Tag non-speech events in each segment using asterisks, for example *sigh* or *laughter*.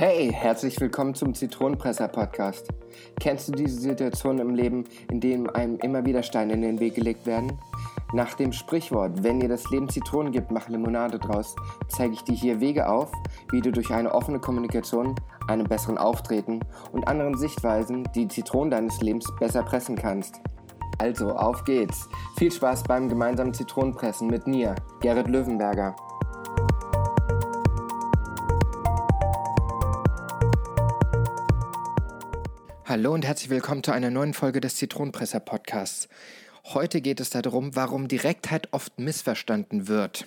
Hey, herzlich willkommen zum Zitronenpresser-Podcast. Kennst du diese Situation im Leben, in denen einem immer wieder Steine in den Weg gelegt werden? Nach dem Sprichwort, wenn dir das Leben Zitronen gibt, mach Limonade draus, zeige ich dir hier Wege auf, wie du durch eine offene Kommunikation, einem besseren Auftreten und anderen Sichtweisen die Zitronen deines Lebens besser pressen kannst. Also, auf geht's. Viel Spaß beim gemeinsamen Zitronenpressen mit mir, Gerrit Löwenberger. Hallo und herzlich willkommen zu einer neuen Folge des Zitronenpresser Podcasts. Heute geht es darum, warum Direktheit oft missverstanden wird.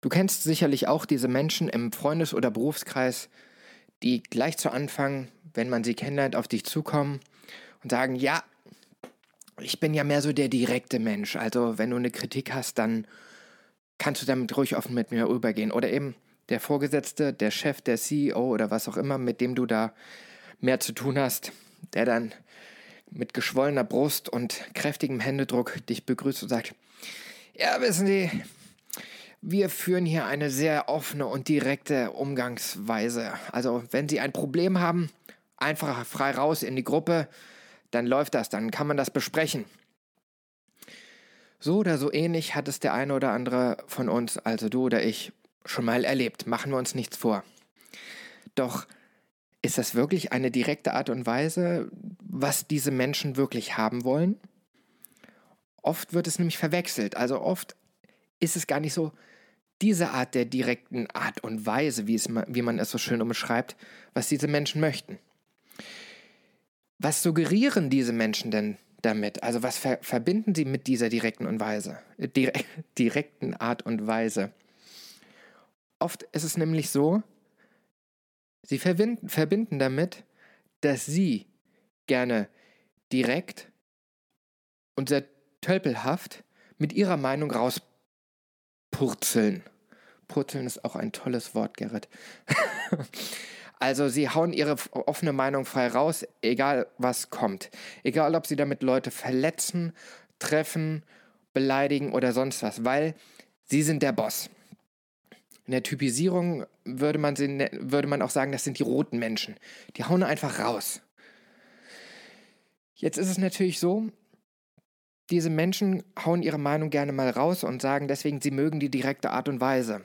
Du kennst sicherlich auch diese Menschen im Freundes- oder Berufskreis, die gleich zu Anfang, wenn man sie kennenlernt, auf dich zukommen und sagen, ja, ich bin ja mehr so der direkte Mensch. Also wenn du eine Kritik hast, dann kannst du damit ruhig offen mit mir übergehen. Oder eben der Vorgesetzte, der Chef, der CEO oder was auch immer, mit dem du da mehr zu tun hast, der dann mit geschwollener Brust und kräftigem Händedruck dich begrüßt und sagt, ja, wissen Sie, wir führen hier eine sehr offene und direkte Umgangsweise. Also, wenn Sie ein Problem haben, einfach frei raus in die Gruppe, dann läuft das, dann kann man das besprechen. So oder so ähnlich hat es der eine oder andere von uns, also du oder ich, schon mal erlebt. Machen wir uns nichts vor. Doch ist das wirklich eine direkte Art und Weise, was diese Menschen wirklich haben wollen? Oft wird es nämlich verwechselt. Also oft ist es gar nicht so diese Art der direkten Art und Weise, wie, es, wie man es so schön umschreibt, was diese Menschen möchten. Was suggerieren diese Menschen denn damit? Also was ver verbinden sie mit dieser direkten und Weise, äh, direk *laughs* direkten Art und Weise? Oft ist es nämlich so, Sie verbinden damit, dass Sie gerne direkt und sehr tölpelhaft mit Ihrer Meinung rauspurzeln. Purzeln ist auch ein tolles Wort, Gerrit. *laughs* also Sie hauen Ihre offene Meinung frei raus, egal was kommt. Egal, ob Sie damit Leute verletzen, treffen, beleidigen oder sonst was, weil Sie sind der Boss. In der Typisierung würde man, sie, würde man auch sagen, das sind die roten Menschen. Die hauen einfach raus. Jetzt ist es natürlich so, diese Menschen hauen ihre Meinung gerne mal raus und sagen deswegen, sie mögen die direkte Art und Weise.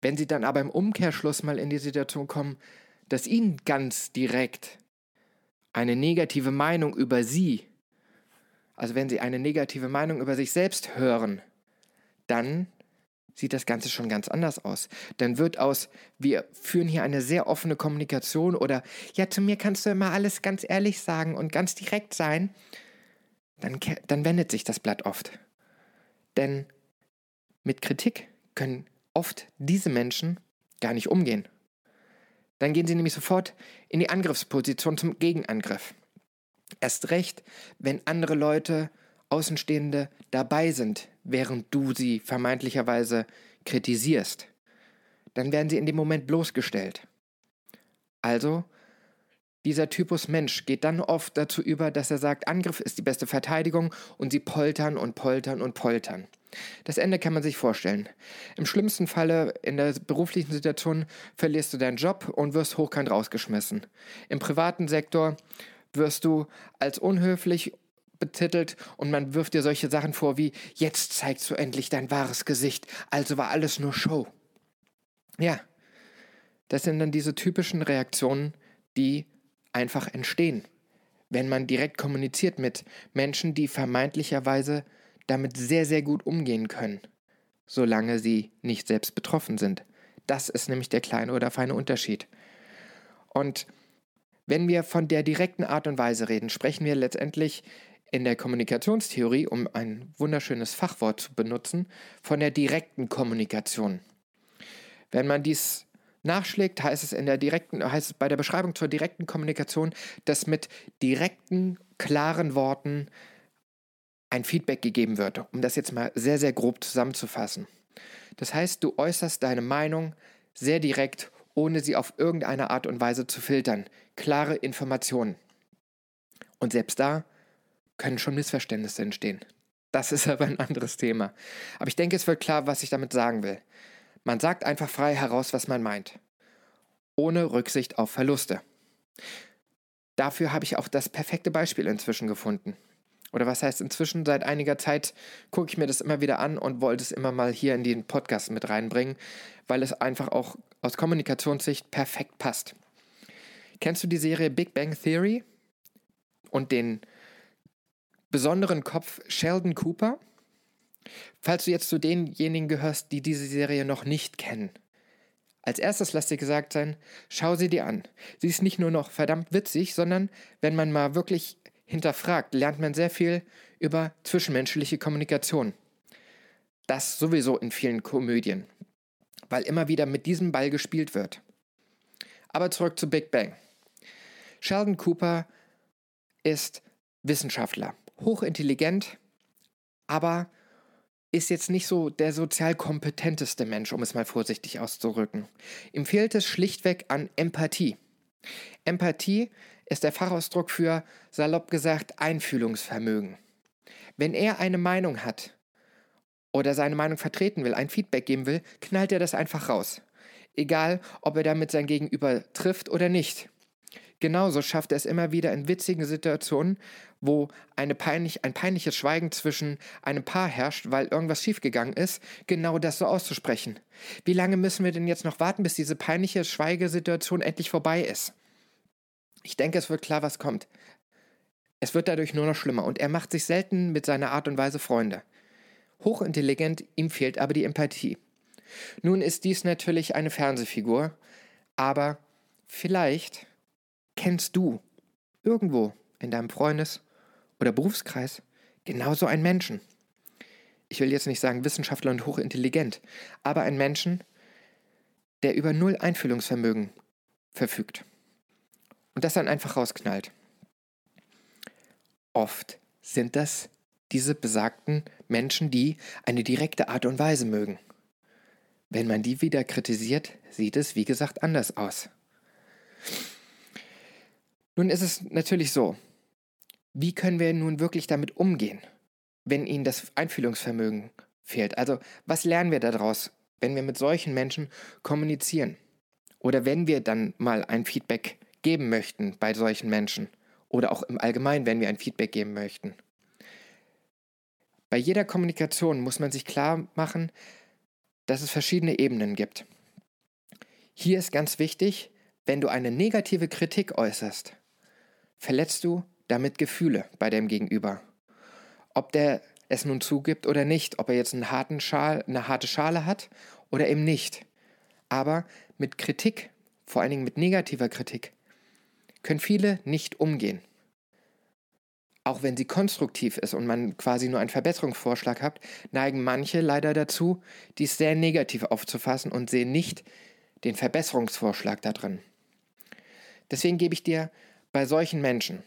Wenn sie dann aber im Umkehrschluss mal in die Situation kommen, dass ihnen ganz direkt eine negative Meinung über sie, also wenn sie eine negative Meinung über sich selbst hören, dann sieht das Ganze schon ganz anders aus. Dann wird aus, wir führen hier eine sehr offene Kommunikation oder, ja, zu mir kannst du immer alles ganz ehrlich sagen und ganz direkt sein, dann, dann wendet sich das Blatt oft. Denn mit Kritik können oft diese Menschen gar nicht umgehen. Dann gehen sie nämlich sofort in die Angriffsposition zum Gegenangriff. Erst recht, wenn andere Leute Außenstehende dabei sind, während du sie vermeintlicherweise kritisierst, dann werden sie in dem Moment bloßgestellt. Also, dieser Typus Mensch geht dann oft dazu über, dass er sagt, Angriff ist die beste Verteidigung und sie poltern und poltern und poltern. Das Ende kann man sich vorstellen. Im schlimmsten Falle in der beruflichen Situation verlierst du deinen Job und wirst hochkant rausgeschmissen. Im privaten Sektor wirst du als unhöflich betitelt und man wirft dir solche Sachen vor wie, jetzt zeigst du endlich dein wahres Gesicht, also war alles nur Show. Ja, das sind dann diese typischen Reaktionen, die einfach entstehen, wenn man direkt kommuniziert mit Menschen, die vermeintlicherweise damit sehr, sehr gut umgehen können, solange sie nicht selbst betroffen sind. Das ist nämlich der kleine oder feine Unterschied. Und wenn wir von der direkten Art und Weise reden, sprechen wir letztendlich in der Kommunikationstheorie, um ein wunderschönes Fachwort zu benutzen, von der direkten Kommunikation. Wenn man dies nachschlägt, heißt es in der direkten, heißt es bei der Beschreibung zur direkten Kommunikation, dass mit direkten, klaren Worten ein Feedback gegeben wird, um das jetzt mal sehr, sehr grob zusammenzufassen. Das heißt, du äußerst deine Meinung sehr direkt, ohne sie auf irgendeine Art und Weise zu filtern. Klare Informationen. Und selbst da können schon Missverständnisse entstehen. Das ist *laughs* aber ein anderes Thema. Aber ich denke, es wird klar, was ich damit sagen will. Man sagt einfach frei heraus, was man meint. ohne Rücksicht auf Verluste. Dafür habe ich auch das perfekte Beispiel inzwischen gefunden. Oder was heißt inzwischen? Seit einiger Zeit gucke ich mir das immer wieder an und wollte es immer mal hier in den Podcast mit reinbringen, weil es einfach auch aus Kommunikationssicht perfekt passt. Kennst du die Serie Big Bang Theory und den besonderen Kopf Sheldon Cooper? Falls du jetzt zu denjenigen gehörst, die diese Serie noch nicht kennen. Als erstes lass dir gesagt sein, schau sie dir an. Sie ist nicht nur noch verdammt witzig, sondern wenn man mal wirklich hinterfragt, lernt man sehr viel über zwischenmenschliche Kommunikation. Das sowieso in vielen Komödien, weil immer wieder mit diesem Ball gespielt wird. Aber zurück zu Big Bang. Sheldon Cooper ist Wissenschaftler, hochintelligent, aber ist jetzt nicht so der sozial kompetenteste Mensch, um es mal vorsichtig auszurücken. Ihm fehlt es schlichtweg an Empathie. Empathie ist der Fachausdruck für, salopp gesagt, Einfühlungsvermögen. Wenn er eine Meinung hat oder seine Meinung vertreten will, ein Feedback geben will, knallt er das einfach raus. Egal, ob er damit sein Gegenüber trifft oder nicht. Genauso schafft er es immer wieder in witzigen Situationen, wo eine peinlich, ein peinliches Schweigen zwischen einem Paar herrscht, weil irgendwas schiefgegangen ist, genau das so auszusprechen. Wie lange müssen wir denn jetzt noch warten, bis diese peinliche Schweigesituation endlich vorbei ist? Ich denke, es wird klar, was kommt. Es wird dadurch nur noch schlimmer und er macht sich selten mit seiner Art und Weise Freunde. Hochintelligent, ihm fehlt aber die Empathie. Nun ist dies natürlich eine Fernsehfigur, aber vielleicht kennst du irgendwo in deinem Freundes- oder Berufskreis genauso einen Menschen. Ich will jetzt nicht sagen Wissenschaftler und hochintelligent, aber einen Menschen, der über null Einfühlungsvermögen verfügt und das dann einfach rausknallt. Oft sind das diese besagten Menschen, die eine direkte Art und Weise mögen. Wenn man die wieder kritisiert, sieht es, wie gesagt, anders aus. Nun ist es natürlich so, wie können wir nun wirklich damit umgehen, wenn ihnen das Einfühlungsvermögen fehlt? Also was lernen wir daraus, wenn wir mit solchen Menschen kommunizieren? Oder wenn wir dann mal ein Feedback geben möchten bei solchen Menschen? Oder auch im Allgemeinen, wenn wir ein Feedback geben möchten? Bei jeder Kommunikation muss man sich klar machen, dass es verschiedene Ebenen gibt. Hier ist ganz wichtig, wenn du eine negative Kritik äußerst, verletzt du damit Gefühle bei dem Gegenüber. Ob der es nun zugibt oder nicht, ob er jetzt Schal, eine harte Schale hat oder eben nicht. Aber mit Kritik, vor allen Dingen mit negativer Kritik, können viele nicht umgehen. Auch wenn sie konstruktiv ist und man quasi nur einen Verbesserungsvorschlag hat, neigen manche leider dazu, dies sehr negativ aufzufassen und sehen nicht den Verbesserungsvorschlag da drin. Deswegen gebe ich dir bei solchen Menschen,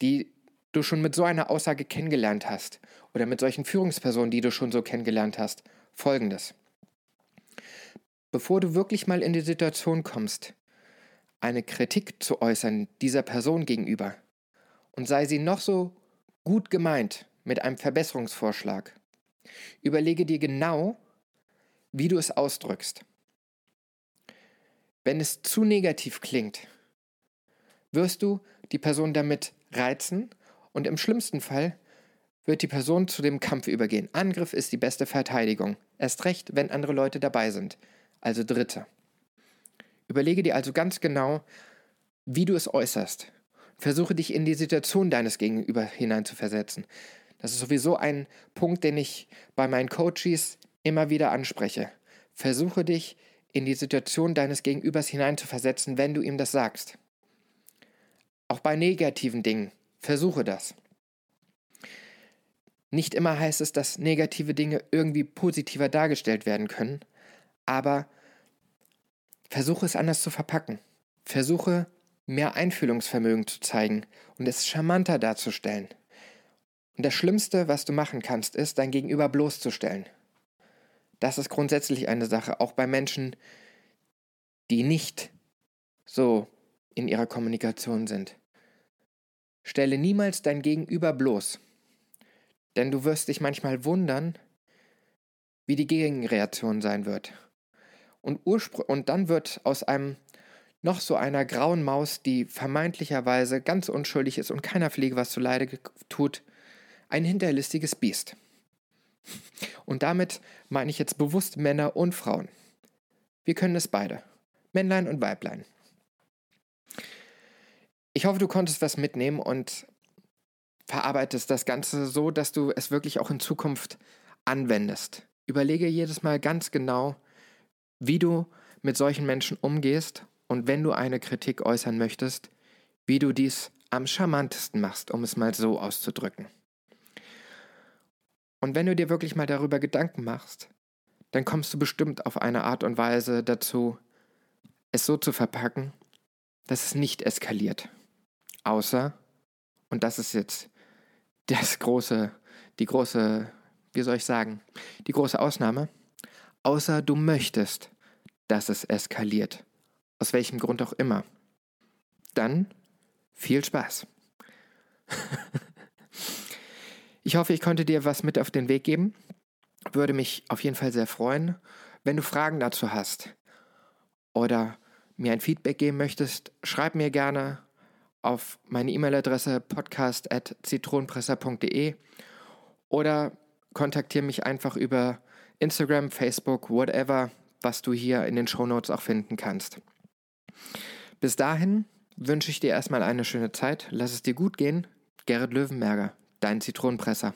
die du schon mit so einer Aussage kennengelernt hast, oder mit solchen Führungspersonen, die du schon so kennengelernt hast, folgendes. Bevor du wirklich mal in die Situation kommst, eine Kritik zu äußern dieser Person gegenüber, und sei sie noch so gut gemeint mit einem Verbesserungsvorschlag, überlege dir genau, wie du es ausdrückst. Wenn es zu negativ klingt, wirst du die Person damit reizen und im schlimmsten Fall wird die Person zu dem Kampf übergehen. Angriff ist die beste Verteidigung, erst recht, wenn andere Leute dabei sind, also Dritte. Überlege dir also ganz genau, wie du es äußerst. Versuche dich in die Situation deines Gegenüber hineinzuversetzen. Das ist sowieso ein Punkt, den ich bei meinen Coaches immer wieder anspreche. Versuche dich in die Situation deines Gegenübers hineinzuversetzen, wenn du ihm das sagst. Auch bei negativen Dingen. Versuche das. Nicht immer heißt es, dass negative Dinge irgendwie positiver dargestellt werden können, aber versuche es anders zu verpacken. Versuche mehr Einfühlungsvermögen zu zeigen und es charmanter darzustellen. Und das Schlimmste, was du machen kannst, ist, dein Gegenüber bloßzustellen. Das ist grundsätzlich eine Sache, auch bei Menschen, die nicht so in ihrer Kommunikation sind. Stelle niemals dein Gegenüber bloß, denn du wirst dich manchmal wundern, wie die Gegenreaktion sein wird. Und, und dann wird aus einem noch so einer grauen Maus, die vermeintlicherweise ganz unschuldig ist und keiner Pflege was zuleide tut, ein hinterlistiges Biest. Und damit meine ich jetzt bewusst Männer und Frauen. Wir können es beide. Männlein und Weiblein. Ich hoffe, du konntest was mitnehmen und verarbeitest das Ganze so, dass du es wirklich auch in Zukunft anwendest. Überlege jedes Mal ganz genau, wie du mit solchen Menschen umgehst und wenn du eine Kritik äußern möchtest, wie du dies am charmantesten machst, um es mal so auszudrücken. Und wenn du dir wirklich mal darüber Gedanken machst, dann kommst du bestimmt auf eine Art und Weise dazu, es so zu verpacken, dass es nicht eskaliert. Außer, und das ist jetzt das große, die große, wie soll ich sagen, die große Ausnahme, außer du möchtest, dass es eskaliert. Aus welchem Grund auch immer. Dann viel Spaß. *laughs* ich hoffe, ich konnte dir was mit auf den Weg geben. Würde mich auf jeden Fall sehr freuen. Wenn du Fragen dazu hast oder mir ein Feedback geben möchtest, schreib mir gerne auf meine E-Mail-Adresse podcast.zitronenpresser.de oder kontaktiere mich einfach über Instagram, Facebook, whatever, was du hier in den Shownotes auch finden kannst. Bis dahin wünsche ich dir erstmal eine schöne Zeit. Lass es dir gut gehen. Gerrit Löwenberger, dein Zitronenpresser.